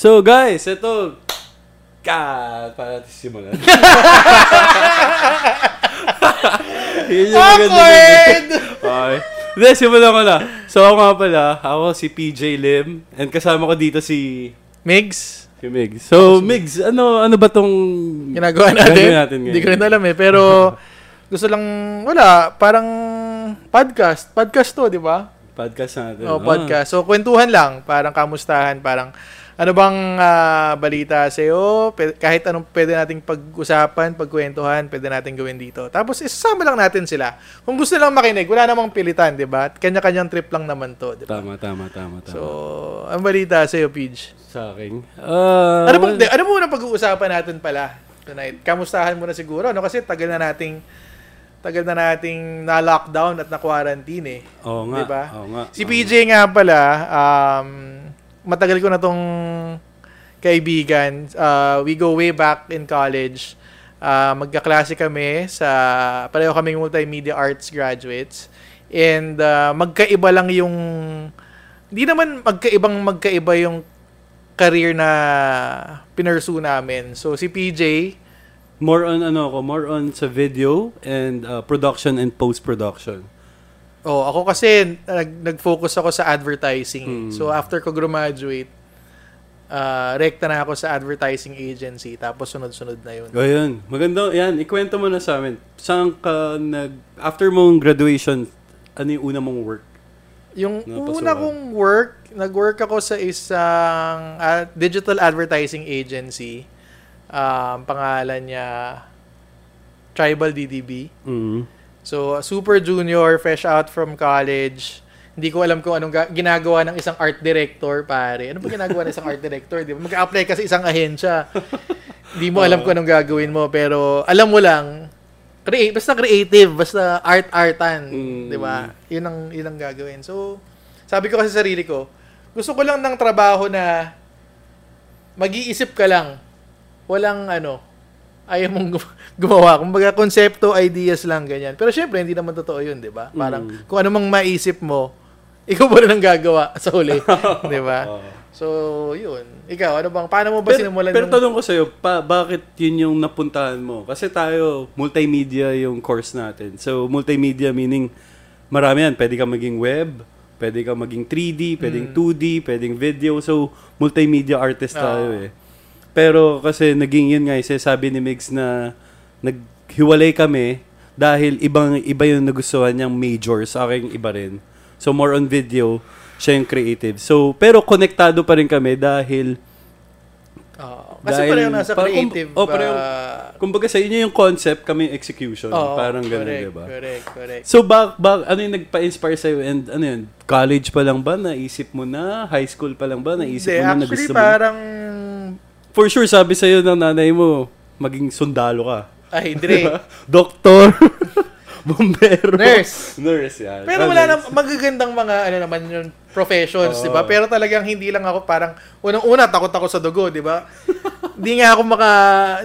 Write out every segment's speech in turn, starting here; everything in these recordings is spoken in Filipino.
So guys, ito ka para simulan. Yun yung Awkward! Okay. Hindi, simulan ko na. So ako nga pala, ako si PJ Lim and kasama ko dito si Migs, si Migs. So Migs, ano ano ba tong ginagawa natin. Natin. Hindi ko rin alam eh. Pero gusto lang, wala, parang podcast. Podcast to, di ba? podcast natin? O, Ah. podcast. So, kwentuhan lang. Parang kamustahan. Parang, ano bang ah, balita sa'yo? Pe- kahit anong pwede nating pag-usapan, pagkwentuhan, pwede nating gawin dito. Tapos, isasama lang natin sila. Kung gusto lang makinig, wala namang pilitan, di ba? Kanya-kanyang trip lang naman to, di ba? Tama, tama, tama, tama. So, ang balita sa'yo, Pidge. sa akin. Ah, Ano bang, well, ano muna pag-uusapan natin pala tonight? Kamustahan muna siguro, no? Kasi tagal na nating tagal na nating na-lockdown at na-quarantine eh. Oo nga. Di ba? Oo nga. Si PJ nga pala, um, matagal ko na tong kaibigan. Uh, we go way back in college. Uh, magkaklase kami sa, pareho kaming multimedia arts graduates. And uh, magkaiba lang yung, hindi naman magkaibang magkaiba yung career na pinursu namin. So si PJ, More on ano ako, more on sa video and uh, production and post-production. Oh, ako kasi nag, nag-focus ako sa advertising. Hmm. So after ko graduate, uh, rekta na ako sa advertising agency tapos sunod-sunod na 'yun. O yun, maganda, yan, ikwento mo na sa amin. Saan ka nag, after mong graduation, ano yung una mong work? Yung Napasukan. una kong work, nag-work ako sa isang ah, digital advertising agency. Um, pangalan niya Tribal DDB. Mm. So, super junior, fresh out from college. Hindi ko alam kung anong ga- ginagawa ng isang art director, pare. Ano ba ginagawa ng isang art director? Di ba? Mag-apply ka sa isang ahensya. Hindi mo alam kung anong gagawin mo, pero alam mo lang, create, basta creative, basta art-artan. Mm. Di ba? Yun ang, yun ang gagawin. So, sabi ko kasi sa sarili ko, gusto ko lang ng trabaho na mag-iisip ka lang. Walang ano, ayaw mong gum- gumawa. Kumbaga, konsepto, ideas lang, ganyan. Pero syempre, hindi naman totoo yun, di ba? Parang, Mm. kung ano mang maisip mo, ikaw ba rin ang gagawa sa huli. di ba? So, yun. Ikaw, ano bang, paano mo ba Pero, sinimulan pero yung... tanong ko sa'yo, pa, bakit yun yung napuntahan mo? Kasi tayo, multimedia yung course natin. So, multimedia meaning, marami yan. Pwede ka maging web, pwede ka maging 3D, pwedeng 2D, pwedeng video. So, multimedia artist tayo Oo. eh. Pero kasi naging yun nga, eh, sabi ni Migs na naghiwalay kami dahil ibang iba yung nagustuhan niyang major, sa akin iba rin. So more on video, siya yung creative. So pero konektado pa rin kami dahil Oo. kasi dahil- pareho nasa parang- creative. oh, pareho- ah, kumbaga sa inyo yung concept, kami yung execution. oo, parang ganun, correct, 'di ba? Correct, correct. So bak bak ano yung nagpa-inspire sa and ano yun? College pa lang ba naisip mo na? High school pa lang ba naisip Hindi, mo na na actually, gusto mo? parang... For sure sabi sa ng nanay mo, maging sundalo ka. Ay, Dre. Doktor, bombero, Nurse. Nurse yan. Pero Ah, wala na magagandang mga ano naman yung professions, Oo. 'di ba? Pero talagang hindi lang ako parang unang-una takot ako sa dugo, 'di ba? Hindi nga ako maka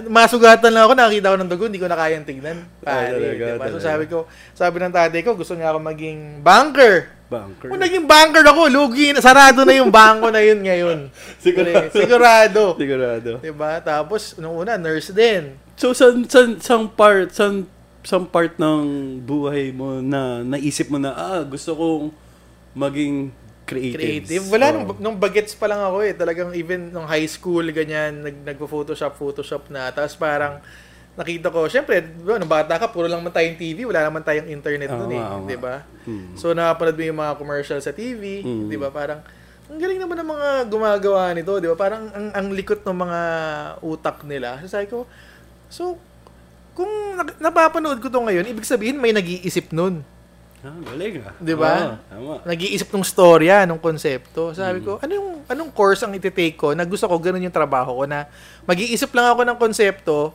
masugatan lang ako nakakita ko ng dugo, hindi ko na kayang tignan. Pare, talaga, 'di ba? So talaga. sabi ko, sabi ng tatay ko, gusto niya ako maging banker. Banker. Kung naging banker ako, lugi na, sarado na yung bangko na yun ngayon. Sigurado. Sigurado. Sigurado. 'Di ba? Tapos nung una nurse din. So, san, san, san part, san, san part ng buhay mo na naisip mo na, ah, gusto kong maging creative. creative. Wala, nung, nung bagets pa lang ako eh. Talagang even nung high school, ganyan, nag, nagpo-photoshop, photoshop na. Tapos parang, nakita ko, syempre, diba, nung bata ka, puro lang man tayong TV, wala naman tayong internet Oo nun eh. nga. Di ba? Hmm. So, nakapanood mo yung mga commercial sa TV, Mm. di ba? Parang, ang galing naman ng mga gumagawa nito, di ba? Parang, ang, ang likot ng mga utak nila. So, sabi ko, so, kung napapanood ko to ngayon, ibig sabihin may nag-iisip nun. Ah, galing ah. Di ba? Tama. nag-iisip ng storya, ng konsepto. Sabi Mm. ko, anong anong course ang iti-take ko na gusto ko ganun yung trabaho ko na mag-iisip lang ako ng konsepto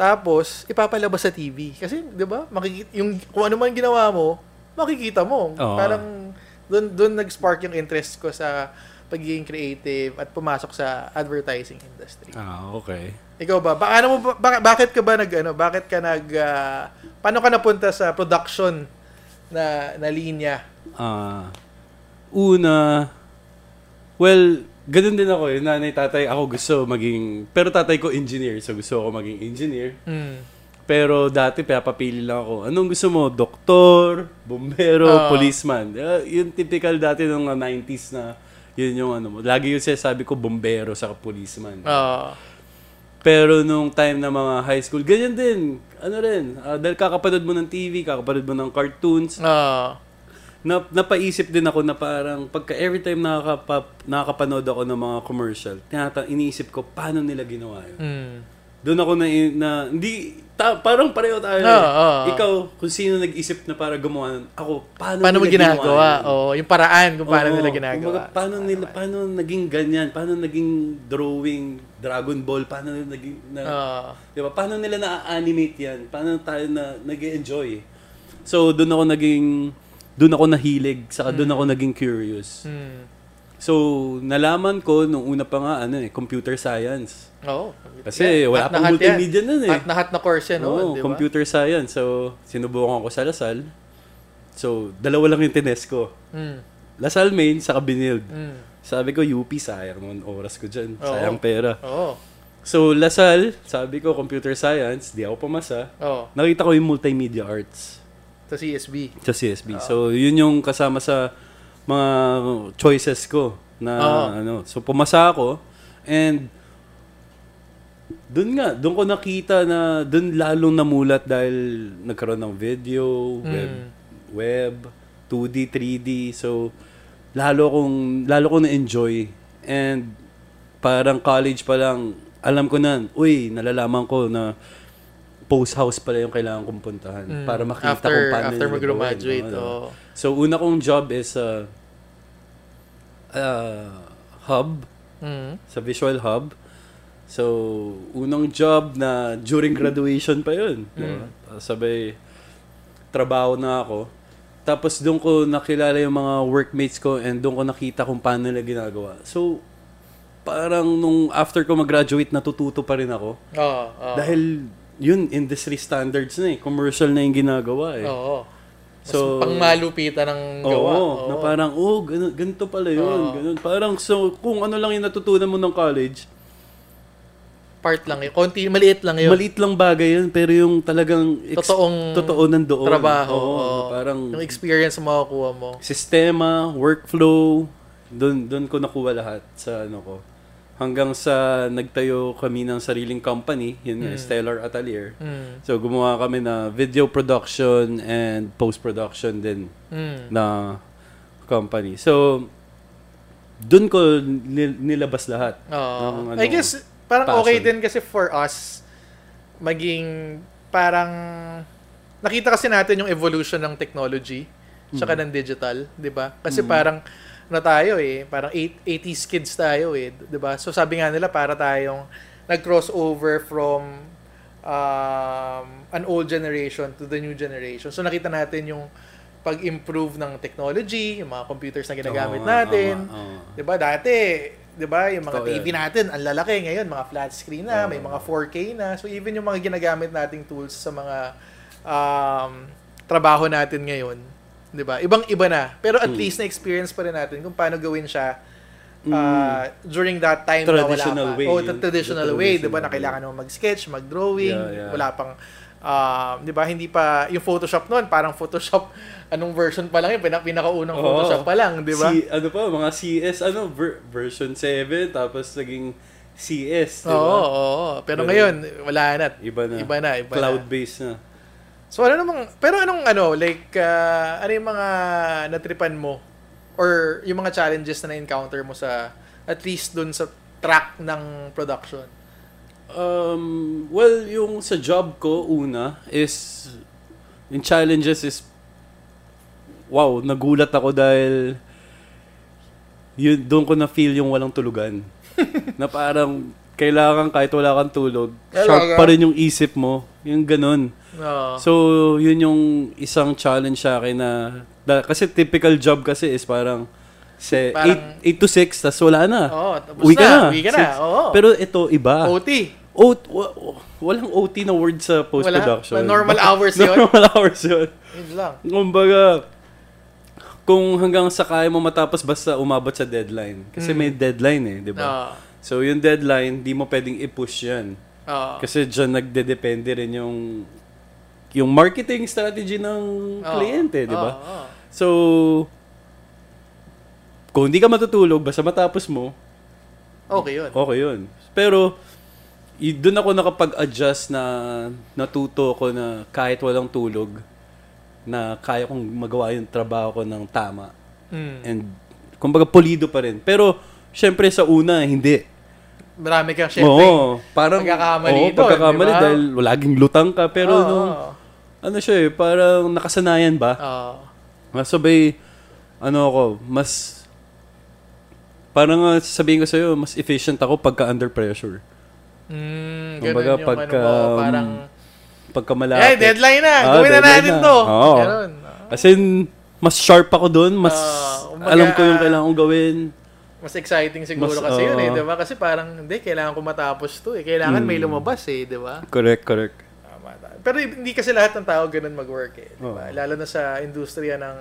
tapos ipapalabas sa TV. Kasi 'di ba? Makikita yung kung ano man ginawa mo, makikita mo. Oo. Parang doon doon nag-spark yung interest ko sa pagiging creative at pumasok sa advertising industry. Ah, okay. Ikaw ba? Ba ano mo ba, ba- bakit ka ba nag ano, bakit ka nag ah, paano ka napunta sa production na na linya? Ah, una, well, ganun din ako, yung nanay, tatay, ako gusto maging, pero tatay ko engineer, so gusto ako maging engineer. Mm. Pero dati, papapili lang ako, anong gusto mo? Doktor, bombero, Ah. policeman. Uh, yung typical dati ng mga 90s na, yun yung ano mo. Lagi yung sinasabi ko, bombero sa policeman. Ah. Pero nung time na mga high school, ganyan din. Ano rin, ah, dahil kakapanood mo ng TV, kakapanood mo ng cartoons, Ah. Na, napaisip din ako na parang pagka every time nakakapa, nakakapanood ako ng mga commercial, tinata, iniisip ko, paano nila ginawa yun? Mm. Doon ako na, na hindi, ta, parang pareho tayo. Oo, eh. oo. Ikaw, kung sino nag-isip na para gumawa, nun, ako, paano, Paano mo nila ginagawa? yun? Oo, yung paraan kung paano Oo, nila ginagawa. kumbaga, paano nila, paano naging ganyan? Paano naging drawing, Dragon Ball? Paano nila naging, na, Ah. Di ba? Paano nila na-animate yan? Paano tayo na nag enjoy So, doon ako naging, doon ako nahilig, saka doon ako naging curious. Mm. So, nalaman ko nung una pa nga, ano eh, computer science. Oo. Kasi wala Hot na pang multimedia yan. nun eh. Hot na hot na course yan, Oo, no? di ba? computer science. So, sinubukan ko sa Lasal. So, dalawa lang yung tines ko. Mm. Lasal main, saka Binild. Mm. Sabi ko, UP, sayang naman oras ko dyan. Oo. Sayang pera. Oo. So, Lasal, sabi ko, computer science, di ako pumasa. Oo. Nakita ko yung multimedia arts Sa CSB. sa CSB. So, yun yung kasama sa mga choices ko na Oo. ano. So, pumasa ako and doon nga, doon ko nakita na doon lalong namulat dahil nagkaroon ng video, web, Mm. web, 2D, 3D. So, lalo kong lalo ko na-enjoy and parang college pa lang alam ko na, uy, nalalaman ko na post house pala yung kailangan kong puntahan Mm. para makita after, kung paano After nila mag-graduate. oo. So, una kong job is uh, uh, hub, Mm. sa visual hub. So, unang job na during graduation pa yun. Mm. diba? Sabay, trabaho na ako. Tapos doon ko nakilala yung mga workmates ko and doon ko nakita kung paano nila ginagawa. So, parang nung after ko mag-graduate, natututo pa rin ako. Oo. oo. Dahil yun, industry standards na eh. Commercial na yung ginagawa eh. Oo. Mas So- pangmalupitan ng gawa. Oo, na parang, oh, ganun, ganito pala yun. Oo. Ganun. Parang, so, kung ano lang yung natutunan mo ng college, Part lang yun. Konti, maliit lang yun. maliit lang bagay yun, pero yung talagang ex- Totoong totoo nandoon. trabaho. Oo, oo. parang Yung experience mo makukuha mo. sistema, workflow, doon doon ko nakuha lahat sa ano ko. Hanggang sa nagtayo kami ng sariling company, yun nga, Mm. Stellar Atelier. Mm. So, gumawa kami na video production and post-production din Mm. na company. So, doon ko nil- nilabas lahat. Ng ano, I guess, parang okay passion. din kasi for us, maging parang, nakita kasi natin yung evolution ng technology, tsaka Mm. ng digital, di ba? Kasi parang, na tayo eh, parang eight- 80s kids tayo eh, di ba? So sabi nga nila, para tayong nag-crossover from um, an old generation to the new generation. So nakita natin yung pag-improve ng technology, yung mga computers na ginagamit nga, natin. nga, oo. 'Di ba? Dati, 'di ba, yung mga TV natin, ang lalaki ngayon, mga flat screen na, may Oo. mga 4K na. So even yung mga ginagamit nating tools sa mga um, trabaho natin ngayon, 'di ba? Ibang-iba na. Pero at Mm. least na experience pa rin natin kung paano gawin siya uh, during that time Traditional na wala pa. way, Oh, the traditional the way, 'di ba? Na kailangan mo mag-sketch, mag-drawing, Yeah, yeah. wala pang um, 'di ba? Hindi pa yung Photoshop noon, parang Photoshop anong version pa lang yun, Pinak- pinakaunang Oo. Photoshop pa lang, 'di ba? Si, ano pa, mga CS, ano, ver- version 7, tapos naging CS, di Oo, ba? oo. Pero Pero- ngayon, wala na. Iba na. Iba na, iba na. Cloud-based na. So ano namang, pero anong ano, like, uh, ano yung mga natripan mo? Or yung mga challenges na na-encounter mo sa, at least dun sa track ng production? Um, well, yung sa job ko, una, is, yung challenges is, wow, nagulat ako dahil, yun, doon ko na-feel yung walang tulugan. na parang, kailangan kahit wala kang tulog, sharp Talaga? pa rin yung isip mo. Yung ganun. Oo. So, yun yung isang challenge sa akin na, da- kasi typical job kasi is parang, se, Parang- 8, to 6, tas wala na. Oo, tapos Uwi ka na. na. Uwi ka na, oo. Pero ito, iba. OT. O, wa- walang OT na word sa post-production. Wala? Normal hours yun? Normal hours yun. Yun lang. Kumbaga, kung hanggang sa kaya mo matapos basta umabot sa deadline. Kasi may deadline eh, di ba? Oo. So, yung deadline, di mo pwedeng i-push yan. Oo. Kasi dyan nagde-depende rin yung yung marketing strategy ng Oo. kliyente, di ba? Oo, oo. So, kung hindi ka matutulog, basta matapos mo, Okay yun. okay yun. Pero, y- doon ako nakapag-adjust na natuto ko na kahit walang tulog, na kaya kong magawa yung trabaho ko ng tama. Mm. And, kumbaga, pulido pa rin. Pero, syempre sa una, hindi. Marami kang syempre. Oo, parang, pagkakamali oo, doon, pagkakamali di ba? dahil laging lutang ka. Pero, Oo, nung, oo. ano siya eh, parang nakasanayan ba? Oo. Masabay, ano ako, mas, parang uh, sabihin ko sa'yo, mas efficient ako pagka under pressure. Mm, ganun Kumbaga, yung pagka, ano mo, parang, Pagka eh, malapit. deadline na. Ah, Gawin na natin na. to. Oo. Ganun. As in, mas sharp ako doon, mas Ah, kumbaga, alam ko yung kailangan kong gawin. Mas exciting siguro Mas, kasi yun eh, di ba? Kasi parang, hindi, kailangan ko matapos to eh. Kailangan may Mm. lumabas eh, di ba? Correct, correct. Tama. Pero hindi kasi lahat ng tao ganun mag-work eh. Di ba? Oo. Lalo na sa industriya ng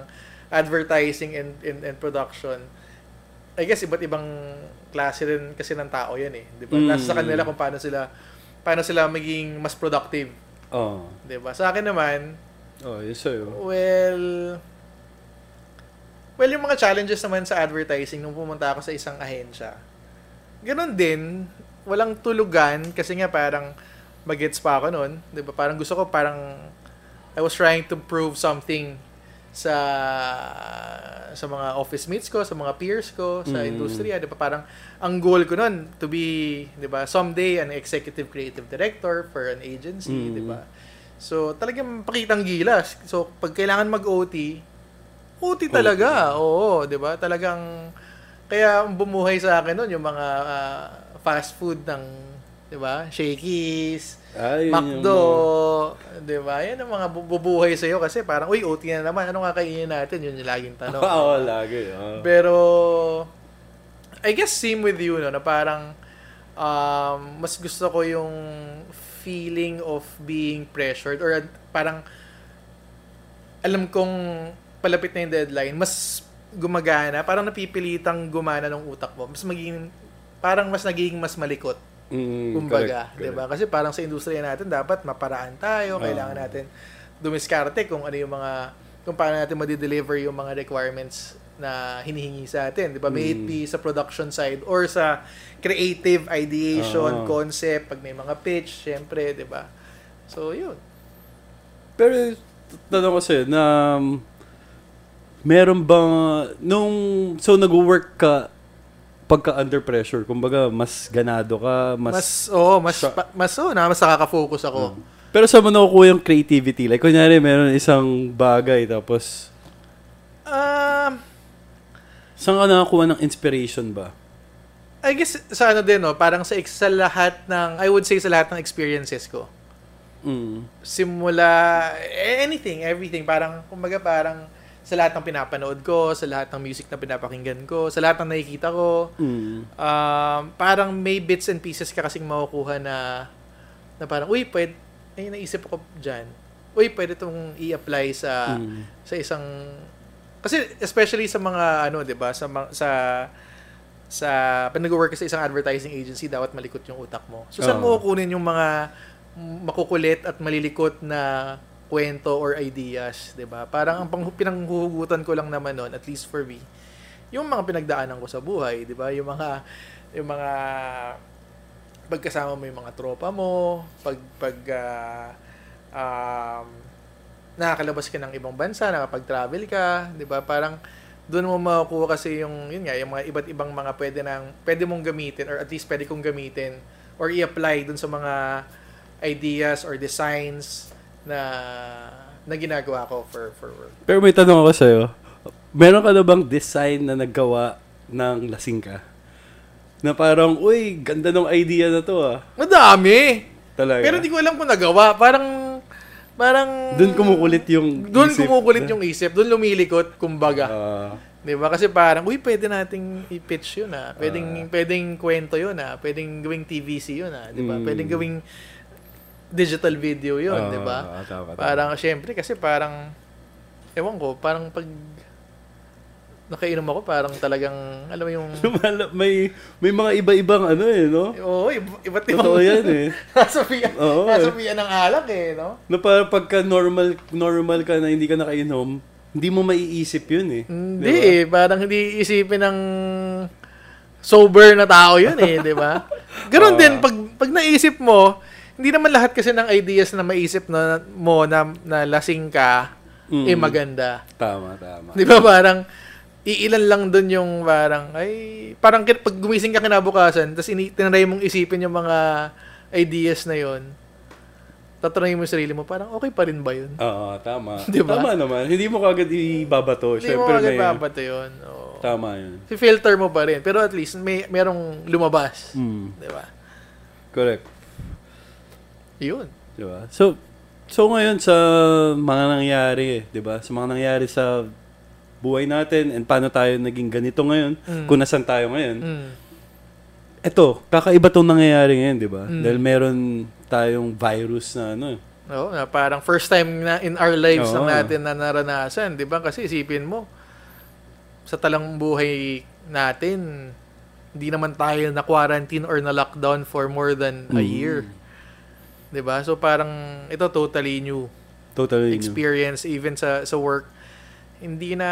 advertising and, and, and production. I guess iba't ibang klase rin kasi ng tao yan eh. Di ba? Mm. Nasa sa kanila kung paano sila paano sila maging mas productive. Oh. Di ba? Sa akin naman, Oh, yun sa'yo. well, well, yung mga challenges naman sa advertising nung pumunta ako sa isang ahensya, ganun din, walang tulugan kasi nga parang magets pa ako noon, 'di ba? Parang gusto ko parang I was trying to prove something sa sa mga office mates ko, sa mga peers ko, sa Mm. industriya, 'di ba? Parang ang goal ko noon to be, 'di ba, someday an executive creative director for an agency, Mm. 'di ba? So, talagang pakitang gilas. So, pag kailangan mag-OT, OT talaga. Oo, 'di ba? Talagang kaya bumuhay sa akin noon yung mga ah, fast food ng 'di ba? Shakey's, Ay, McDo, 'di ba? Yan ang mga bu- bubuhay sa iyo kasi parang, uy, OT na naman. Ano nga kainin natin? Yun yung laging tanong. Oo, ba? lagi. oo. Pero, I guess same with you, no? Na parang, um, mas gusto ko yung feeling of being pressured or parang, alam kong palapit na yung deadline, mas gumagana, parang napipilitang gumana ng utak mo. Mas magiging, parang mas nagiging mas malikot. Mm, Kumbaga, correct, 'di ba? Kasi parang sa industriya natin dapat maparaan tayo, Oo. kailangan natin dumiskarte kung ano yung mga kung paano natin ma-deliver yung mga requirements na hinihingi sa atin, 'di ba? May it Mm. be sa production side or sa creative ideation, Oo. concept, pag may mga pitch, syempre, 'di ba? So, 'yun. Pero, tanong ko sa'yo, na um, meron bang, nung, so nag-work ka pagka under pressure, kumbaga, mas ganado ka, mas, Mas oh, mas Sa- pa- mas oh, na mas nakaka-focus ako. pero sa mo nakukuha yung creativity? Like, kunyari, meron isang bagay, tapos, Um, saan ka nakakuha ng inspiration ba? I guess sa ano din no, parang sa sa lahat ng I would say sa lahat ng experiences ko. Mm. simula eh, anything, everything. Parang, kumbaga parang sa lahat ng pinapanood ko, sa lahat ng music na pinapakinggan ko, sa lahat ng nakikita ko, Mm. um, parang may bits and pieces ka kasing makukuha na na parang, uy, pwede, ay, naisip ako dyan. Uy, pwede itong i-apply sa Mm. sa isang kasi especially sa mga ano 'di ba sa sa sa pag nag-work sa isang advertising agency dapat malikot yung utak mo. So saan mo Oo. kukunin yung mga makukulit at malilikot na kwento or ideas, 'di ba? Parang ang pinanghuhugutan ko lang naman noon at least for me yung mga pinagdaanan ko sa buhay, 'di ba? Yung mga yung mga pagkasama mo yung mga tropa mo, pag pag ah, um, nakakalabas ka ng ibang bansa, nakapag-travel ka, 'di ba? Parang doon mo makukuha kasi yung yun nga, yung mga iba't ibang mga pwede nang pwede mong gamitin or at least pwede kong gamitin or i-apply doon sa mga ideas or designs na na ginagawa ko for for work. Pero may tanong ako sa'yo. Meron ka na bang design na naggawa ng lasing ka? Na parang, uy, ganda ng idea na to ah. Madami. Talaga. Pero hindi ko alam kung nagawa. Parang parang Doon kumukulit yung doon kumukulit na- yung isip, doon lumilikot kumbaga. Ah, 'Di ba? Kasi parang, uy, pwede nating i-pitch 'yun ah. Pwedeng Ah. pwedeng kwento 'yun ah. Pwedeng gawing TVC 'yun ah, 'di ba? Mm. Pwedeng gawing digital video 'yun, ah, 'di ba? Parang syempre kasi parang ewan ko, parang pag nakainom ako, parang talagang, alam mo yung, may may mga iba-ibang ano eh, no? oo, iba- iba't ibang, Totoo yan eh. nasabihan, Oo, eh. nasabihan ng alak eh, no? Na para pagka normal normal ka na hindi ka nakainom, hindi mo maiisip yun eh. Hindi Di ba? eh, parang hindi isipin ng sober na tao yun eh, di ba? Ganon Oo. din, pag, pag naisip mo, hindi naman lahat kasi ng ideas na maisip na, mo na, na lasing ka, Mm. eh maganda. Tama, tama. Di ba parang, iilan lang dun yung parang, ay, parang pag gumising ka kinabukasan, tapos ini- tinry mong isipin yung mga ideas na yon tatanungin mo yung sarili mo, parang okay pa rin ba yun? Oo, tama. Di ba? Tama naman. Hindi mo kagad ibabato. Hindi mo Siyempre agad may- babato yun. Oo. Tama yun. filter mo pa rin. Pero at least, may merong lumabas. Mm, Di ba? correct. Yun. Di ba? So, so ngayon sa mga nangyari, di ba? Sa mga nangyari sa buhay natin and paano tayo naging ganito ngayon, Mm. kung nasan tayo ngayon. Mm. Eto, kakaiba tong nangyayari ngayon, di ba? Mm. Dahil meron tayong virus na ano. eh. Oo, na parang first time na in our lives Oo. lang natin na naranasan, 'di ba? Kasi isipin mo sa talang buhay natin, hindi naman tayo na quarantine or na lockdown for more than a Mm. year. 'Di ba? So parang ito totally new Totally new. experience even sa sa work. Hindi na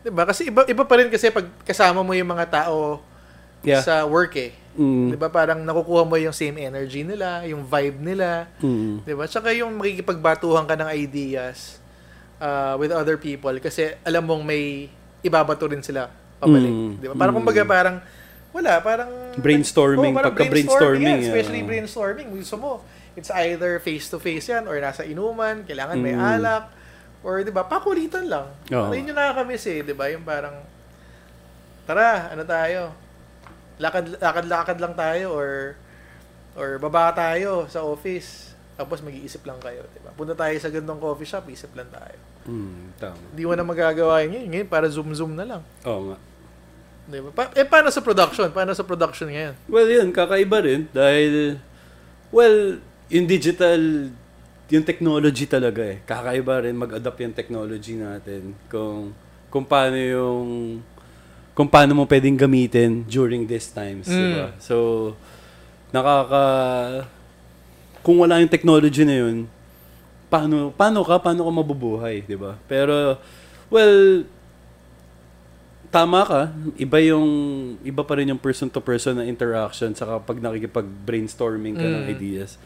'di ba? Kasi iba iba pa rin kasi pag kasama mo yung mga tao Yeah. sa work eh. Mm. 'Di ba? Parang nakukuha mo yung same energy nila, yung vibe nila. Mm. 'Di ba? Tsaka yung makikipagbatuhan ka ng ideas uh, with other people kasi alam mong may ibabato rin sila pabalik. Mm. 'Di ba? Parang Mm. kumbaga parang wala, parang Brainstorming, parang pagka-brainstorming, yan, especially yeah. brainstorming, gusto mo. It's either face to face yan or nasa inuman, kailangan may Mm. alak or 'di ba? Pakulitan lang. Oo. Ayun yung nakakamiss eh, 'di ba? Yung parang tara, ano tayo? Lakad lakad lakad lang tayo or or baba tayo sa office. Tapos mag-iisip lang kayo, 'di ba? Punta tayo sa gandong coffee shop, isip lang tayo. Mm, tama. Hindi mo na magagawa yun ngayon. Ngayon, para zoom-zoom na lang. Oo nga. 'Di ba? Pa- eh, paano sa production? Paano sa production ngayon? Well, yun, kakaiba rin dahil, well, yung digital, yung technology talaga eh. Kakaiba rin mag-adapt yung technology natin kung, kung paano yung, kung paano mo pwedeng gamitin during these times, di Mm. ba? So, nakaka, kung wala yung technology na yun, paano, paano ka, paano ka mabubuhay, di ba? Pero, well, tama ka. Iba yung iba pa rin yung person to person na interaction saka pag nakikipag-brainstorming ka ng Mm. ideas.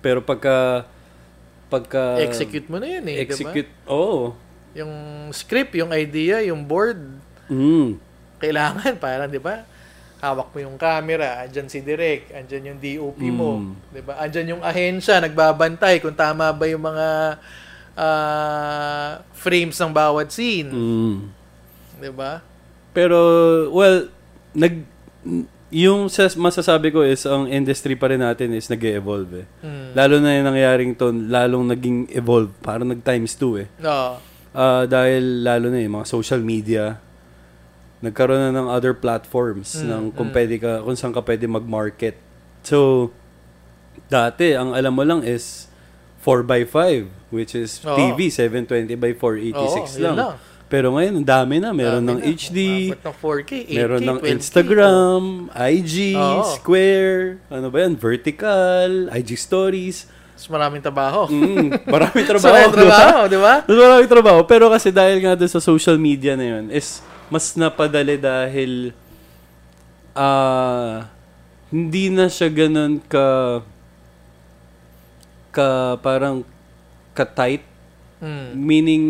Pero pagka pagka execute mo na yun eh, execute, oo. Yung script, yung idea, yung board, Mm. kailangan parang 'di ba? Hawak mo yung camera, andyan si Direk, andyan yung DOP mo, Mm. 'di ba? Andyan yung ahensya nagbabantay kung tama ba yung mga ah, frames ng bawat scene, Mm. 'Di ba? Pero well, nag yung sas- masasabi ko is ang industry pa rin natin is nag-evolve eh. Mm. Lalo na yung nangyaring to, lalong naging evolve, parang nag times two eh. No. Ah, dahil lalo na yung mga social media, nagkaroon na ng other platforms Mm, ng kung mm. pwede ka, kung saan ka pwede mag-market. So, dati, ang alam mo lang is 4x5, which is Oo. TV, 720 by 486 Oo, yun lang. lang. Pero ngayon, ang dami na. Meron Dami ng na. HD, ng 4K, 8K, meron ng 12K. Instagram, IG, Oo. Square, ano ba yan, Vertical, IG Stories. Mas maraming trabaho. Mm, maraming trabaho. maraming trabaho, di ba? Mas maraming trabaho. Pero kasi dahil nga doon sa social media na yun, is mas napadali dahil ah hindi na siya ganun ka ka parang ka tight Mm. meaning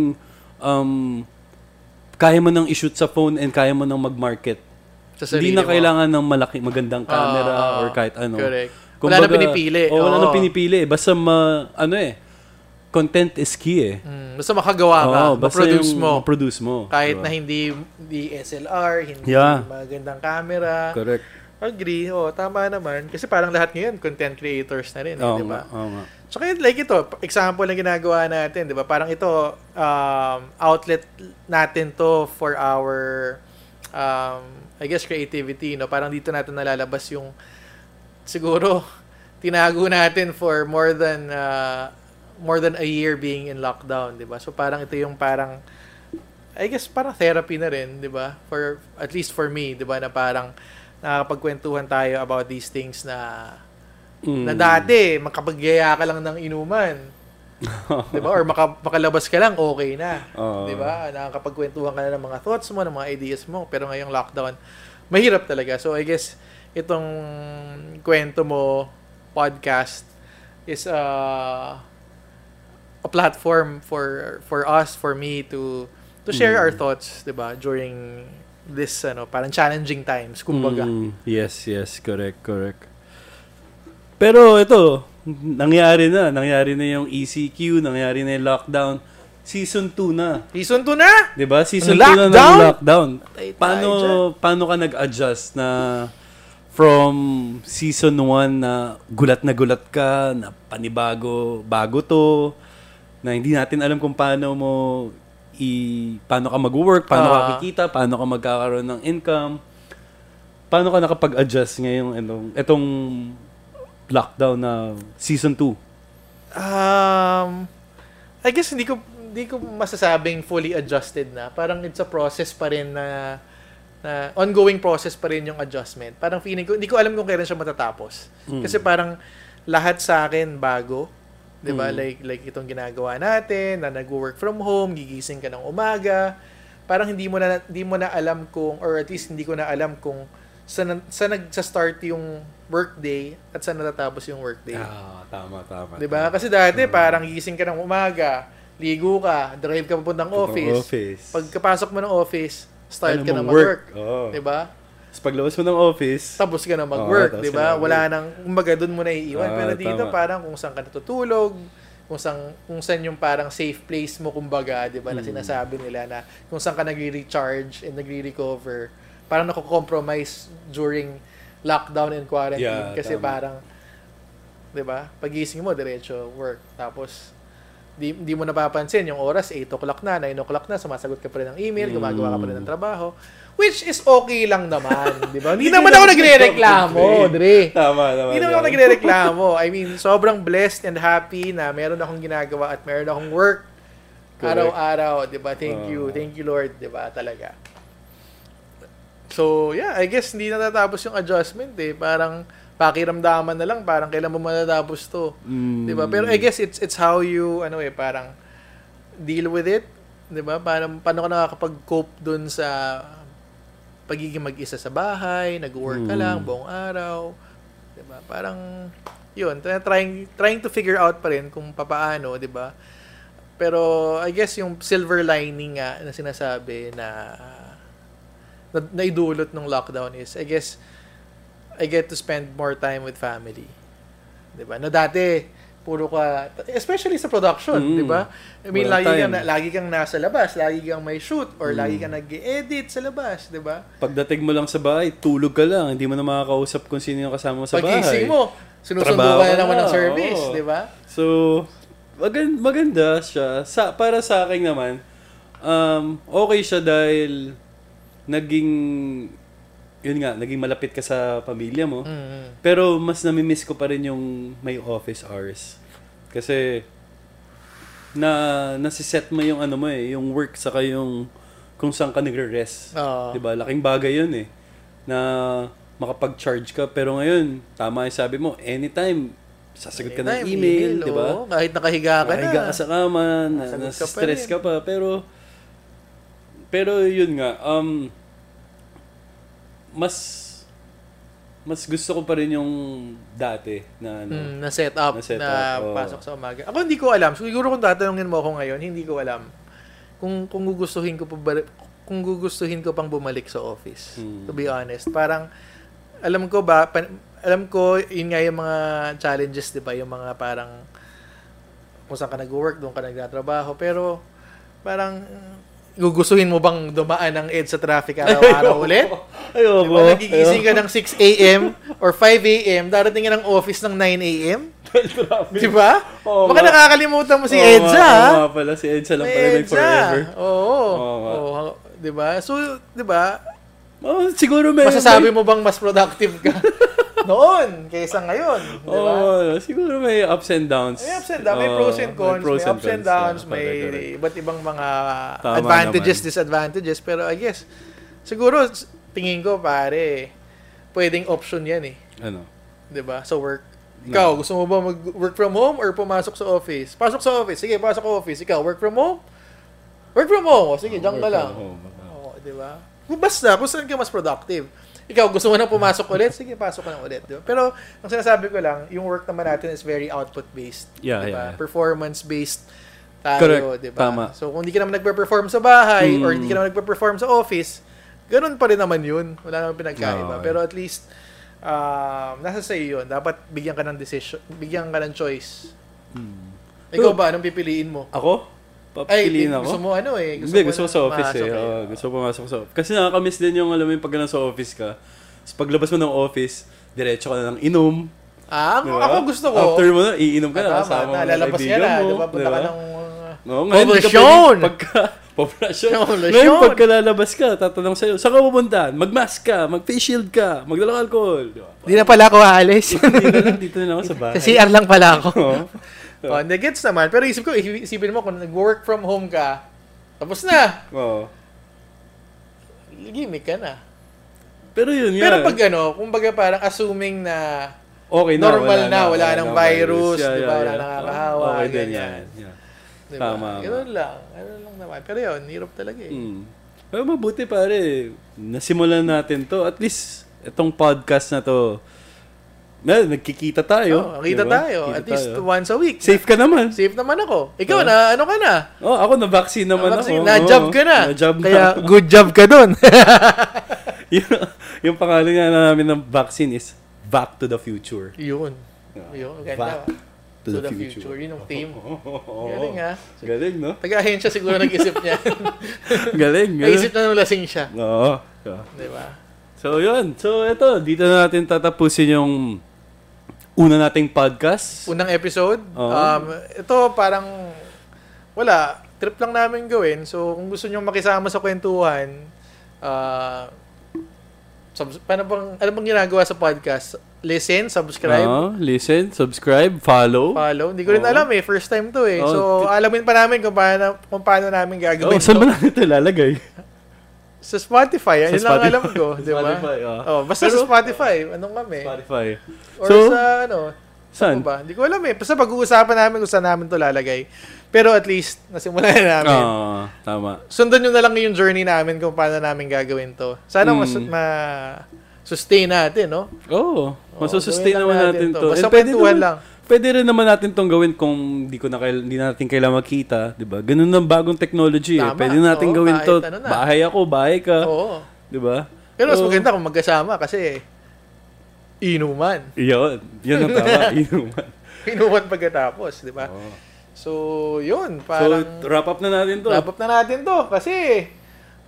um kaya mo nang i-shoot sa phone and kaya mo nang mag-market. Hindi na mo. kailangan ng malaki magandang camera Ah, or kahit ano. Correct. wala Kumbaga- na pinipili. Oo, wala Oo. na pinipili. Basta ma, ano eh, content is key eh. Mm, basta makagawa ka, Oo, basta ma-produce yung mo. ma-produce mo. Kahit Diba? na hindi hindi SLR, hindi Yeah. magandang camera. Correct. Agree. Oh, tama naman. Kasi parang lahat ngayon content creators na rin, eh, Oo di ba? oo nga. Tsaka yun, like ito, example na ginagawa natin, di ba? Parang ito, um, outlet natin to for our, um, I guess, creativity, no? Parang dito natin nalalabas yung, siguro, tinago natin for more than, uh, more than a year being in lockdown, di ba? So parang ito yung parang I guess parang therapy na rin, 'di ba? For at least for me, 'di ba, na parang nakakapagkwentuhan tayo about these things na Mm. na dati makapagyaya ka lang ng inuman. 'Di ba? Or maka, makalabas ka lang okay na. Oo. 'Di ba? Nakakapagkwentuhan ka na ng mga thoughts mo, ng mga ideas mo, pero ngayong lockdown, mahirap talaga. So I guess itong kwento mo podcast is uh, a platform for for us, for me to to share Mm. our thoughts, 'di ba? During this ano, parang challenging times, kumbaga. Mm, yes, yes, correct, correct. Pero ito, nangyari na, nangyari na yung ECQ, nangyari na yung lockdown. Season 2 na. Season 2 na. 'Di ba? Season 2 Ang na ng lockdown? Paano paano ka nag-adjust na from season 1 na gulat na gulat ka, na panibago, bago to, na hindi natin alam kung paano mo i paano ka mag-work, paano ka Ah. kikita, paano ka magkakaroon ng income. Paano ka nakapag-adjust ngayong itong, itong lockdown na season 2? Um, I guess hindi ko hindi ko masasabing fully adjusted na. Parang it's a process pa rin na na ongoing process pa rin yung adjustment. Parang feeling ko, hindi ko alam kung kailan siya matatapos. Mm. Kasi parang lahat sa akin bago. 'Di ba? Mm. Like like itong ginagawa natin, na nag-work from home, gigising ka ng umaga. Parang hindi mo na hindi mo na alam kung or at least hindi ko na alam kung saan sa nagsa-start yung workday at saan natatapos yung workday. Ah, tama, tama. 'Di ba? Kasi dati parang gising ka ng umaga, ligo ka, drive ka papuntang office. office. Pagkapasok mo ng office, start Alam ka na mag-work, Oo. 'di ba? Tapos paglabas mo ng office, Tapos ka na mag-work, Oo, tapos 'di ba? na mag-work. Wala nang kumbaga doon mo na iiwan. Ah, Pero dito tama. parang kung saan ka natutulog, kung saan kung saan yung parang safe place mo kumbaga, 'di ba? Na Mm. sinasabi nila na kung saan ka nagre-recharge and nagre-recover. Parang nako-compromise during lockdown and quarantine Yeah, kasi tama. parang 'di ba? Pagising mo diretso work tapos di, di mo napapansin yung oras 8 o'clock na, 9 o'clock na, sumasagot ka pa rin ng email, gumagawa ka pa rin ng trabaho. Which is okay lang naman, di ba? Hindi naman ako nagre-reklamo, Dre. tama naman. Hindi naman ako nagre-reklamo. I mean, sobrang blessed and happy na meron akong ginagawa at meron akong work araw-araw, 'di ba? Thank you. Oo. Thank you, Lord, 'di ba? Talaga. So, yeah, I guess hindi natatapos yung adjustment eh. Parang pakiramdaman na lang, parang kailan mo matatapos 'to. Mm. 'Di ba? Pero I guess it's it's how you ano eh, parang deal with it, 'di ba? Paano paano ka nakakapag-cope dun sa pagiging mag-isa sa bahay, nag-work ka Mm. lang buong araw, 'di ba? Parang yun, try- trying trying to figure out pa rin kung papaano, 'di ba? Pero I guess yung silver lining nga na sinasabi na na naidulot ng lockdown is I guess I get to spend more time with family. 'Di ba? Na dati puro ka especially sa production, Mm. 'di ba? I mean, lagi kang time. lagi kang nasa labas, lagi kang may shoot or Mm. lagi kang nag-edit sa labas, 'di ba? Pagdating mo lang sa bahay, tulog ka lang. Hindi mo na makakausap kung sino yung kasama mo sa bahay. Pagising mo, sinusundo Trabaho ka na naman ng service, oo. 'di ba? So, maganda, maganda siya. Sa, para sa akin naman, um, okay siya dahil naging, yun nga, naging malapit ka sa pamilya mo. Mm. Pero mas namimiss ko pa rin yung may office hours. Kasi, na nasiset mo yung ano mo eh, yung work saka yung kung saan ka nagre-rest. Oo. 'Di ba? Laking bagay 'yun eh. Na makapag-charge ka pero ngayon, tama 'yung sabi mo, anytime sasagot ka ng Anytime, email, 'di ba? Kahit nakahiga ka Nakahiga na. ka sa kama, na, Sasagot ka pa stress rin. ka pa, pero pero yun nga, um mas mas gusto ko pa rin yung dati na ano. Mm, na set up, Na set na up, oo. pasok sa umaga. Ako hindi ko alam. Siguro kung tatanungin mo ako ngayon, hindi ko alam. Kung kung gugustuhin ko pa ba, kung gugustuhin ko pang bumalik sa office. Mm. To be honest, parang alam ko ba pa- alam ko yun nga yung mga challenges, 'di ba? Yung mga parang kung saan ka nag-work, doon ka nagtatrabaho, pero parang gugustuhin mo bang dumaan ng ED sa traffic araw-araw ulit? Ayoko. Diba, nagigising ka ng 6 a.m. or 5 a.m., darating ka ng office ng 9 a.m.? Di ba? Oo Baka nga. nakakalimutan mo si Oo Edsa, oo nga pala, si Edsa lang May pala may Edsa. forever. Oo. Nga. Oo, di ba? So, di ba? Oh, siguro may... Masasabi mo bang mas productive ka noon kaysa ngayon. Di ba? Oo, siguro may ups and downs. May ups and downs, may pros and cons, may, pros ups and downs, Yeah, may correct, iba't ibang mga Tama advantages, naman. disadvantages. Pero I guess, siguro, tingin ko pare, pwedeng option yan eh. Ano? 'Di ba? Sa work. No. Ikaw, gusto mo ba mag-work from home or pumasok sa office? Pasok sa office. Sige, pasok sa office. Ikaw, work from home? Work from home. Sige, diyan ka Work lang. home. Oo, di ba? Basta, kung saan ka mas productive. Ikaw, gusto mo na pumasok ulit? Sige, pasok ka na ulit. Di ba? Pero, ang sinasabi ko lang, yung work naman natin is very output-based. Yeah, di ba? yeah, yeah. Performance-based tayo, Correct. di ba? Tama. So, kung hindi ka naman nagpe-perform sa bahay Mm. or hindi ka naman nagpe-perform sa office, ganun pa rin naman yun. Wala naman pinagkaiba. Okay. Pero at least, um, nasa sa'yo yun. Dapat bigyan ka ng decision, bigyan ka ng choice. Hmm. Ikaw ba, anong pipiliin mo? Ako? Papiliin ako? gusto mo ano eh. Hindi, gusto ko na sa office eh. Oo, gusto ko pumasok sa office. Kasi nakakamiss din yung, alam mo yung pag nasa office ka, tapos paglabas mo ng office, diretso ka na ng inom. Ah, Di ba? ako gusto ko. After mo na, iinom ka na. Ah, kasama mo ng nalalabas ka na. mo, Di ba? Punta di ka ng... Oo, ngayon, Poblasyon! Pagka, poblasyon. Poblasyon! Ngayon, pagka lalabas ka, tatanong sa'yo, saan ka pupunta? Mag-mask ka, mag-face shield ka, magdala alcohol. Di ba? Di na pala ako aalis. Hindi na lang, dito na lang ako sa bahay. Sa CR lang pala ako. Oh, hindi, gets naman. Pero isip ko, isipin mo kung nag-work from home ka, tapos na. Oo. Gimmick ka na. Pero yun nga. Pero pag ano, kumbaga parang assuming na okay na, normal wala na, wala nang virus, Yeah, di ba? yeah, Wala yeah. nakakahawa, Okay din yan. Yeah. Di ba? Tama, Ganun lang. Ganun lang naman. Pero yun, hirap talaga eh. Mm. Pero mabuti pare, nasimulan natin to. At least, itong podcast na to, na, nagkikita tayo. Oh, kita di ba? tayo. Kita At least tayo. once a week. Safe ka naman. Safe naman ako. Ikaw Oh. na, ano ka na? Oh, ako na-vaccine naman Vaccine, ako. Na-job ka na. Na-job na Kaya, ako. good job ka dun. yung, yung pangalan nga namin ng vaccine is Back to the Future. Yun. Yun, ganda. Back to, the, future. Yun yung team. Oo. Galing ha. Galing, no? Taga-ahensya siguro nag-isip niya. Galing, galing. Naisip na nung lasing siya. Oo. Oo. Di ba? So, yun. So, ito. Dito na natin tatapusin yung una nating podcast. Unang episode. Oo. Um, ito parang, wala. Trip lang namin gawin. So, kung gusto nyo makisama sa kwentuhan, ah, subs- paano bang, ano bang ginagawa sa podcast? Listen, subscribe, Oo, listen, subscribe, follow. follow. Hindi ko rin Oo. alam eh. First time to eh. Oo, so, alamin pa namin kung paano, kung paano namin Oh, gagawin saan to. ba natin ito ilalagay? Sa Spotify. Yan Sa lang Spotify. alam ko. Di ba? Spotify, oo. Oh, basta Pero- sa Spotify. Anong kami? Spotify. Or So, sa ano, Saan? Ano ba? Hindi ko alam eh. Basta pag-uusapan namin kung saan namin to lalagay. Pero at least, nasimulan na namin. Oo, tama. Sundan nyo na lang yung journey namin kung paano namin gagawin to. Sana mas Mm. ma-sustain natin, no? Oo, masusustain gawin lang naman natin natin to. to. Basta pwede naman- lang. Pwede rin naman natin tong gawin kung di ko na kail- di natin kailangan makita, 'di ba? Ganun ang bagong technology. Eh. Tama. Pwede natin Oo, gawin kahit to. ano na. Bahay ako, bahay ka, Oo. 'di ba? Pero mas Oo. maganda kung magkasama kasi inuman. Yun, yun ang tama, inuman. Inuman pagkatapos, di ba? So, yun. So, Parang wrap up na natin to. wrap up na natin to kasi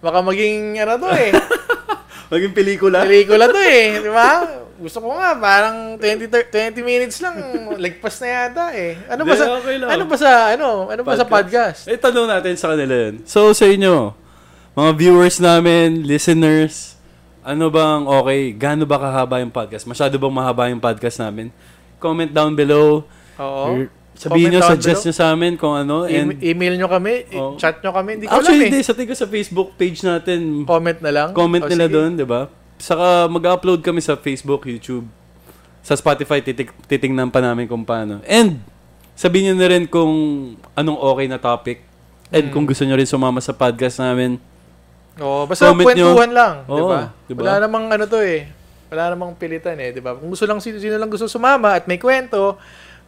baka maging ano to eh. Maging pelikula. Pelikula to eh, di ba? Gusto ko nga, parang 20, thir- 20 minutes lang, lagpas na yata eh. Ano ba Hindi, sa, okay ano ba sa, ano, ano ba sa podcast? Eh, tanong natin sa kanila yun. So, sa inyo, mga viewers namin, listeners, ano bang okay? Gaano ba kahaba yung podcast? Masyado bang mahaba yung podcast namin? Comment down below. Oo. Or Sabihin nyo, suggest below. nyo sa amin kung ano. E- And email nyo kami, Oo. chat nyo kami, hindi ko actually, alam hindi. eh. Sa tingin ko sa Facebook page natin, Comment na lang. comment O, nila sige. doon, di ba? Saka mag-upload kami sa Facebook, YouTube. Sa Spotify, titik titingnan pa namin kung paano. And, sabihin nyo na rin kung anong okay na topic. And Hmm. kung gusto nyo rin sumama sa podcast namin. Oo, basta Comment nyo. kwentuhan lang, di Oo, ba? di ba? Wala namang ano to eh. Wala namang pilitan eh, di ba? Kung gusto lang sino, sino lang gusto sumama at may kwento,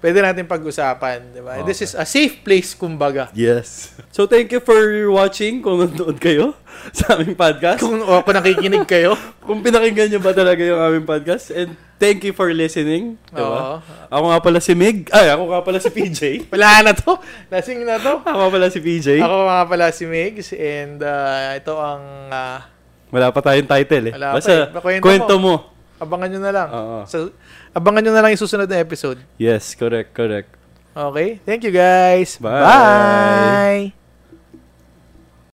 pwede natin pag-usapan, di ba? This is a safe place, kumbaga. Yes. So, thank you for watching kung nanonood kayo sa aming podcast. Kung, o, kung nakikinig kayo, Kung pinakinggan nyo ba talaga yung aming podcast. And thank you for listening. Di ba? Ako nga pala si Mig. Ay, ako nga pala si PJ. wala na to. Lasing na to. ako nga pala si PJ. Ako mga pala si Migs and uh, ito ang uh, Wala pa tayong title eh. Wala pa Basta, eh. Kwento kwento mo. Abangan nyo na lang. Oo. So, abangan nyo na lang yung susunod na episode. Yes, correct, correct. Okay? Thank you guys. Bye. Bye.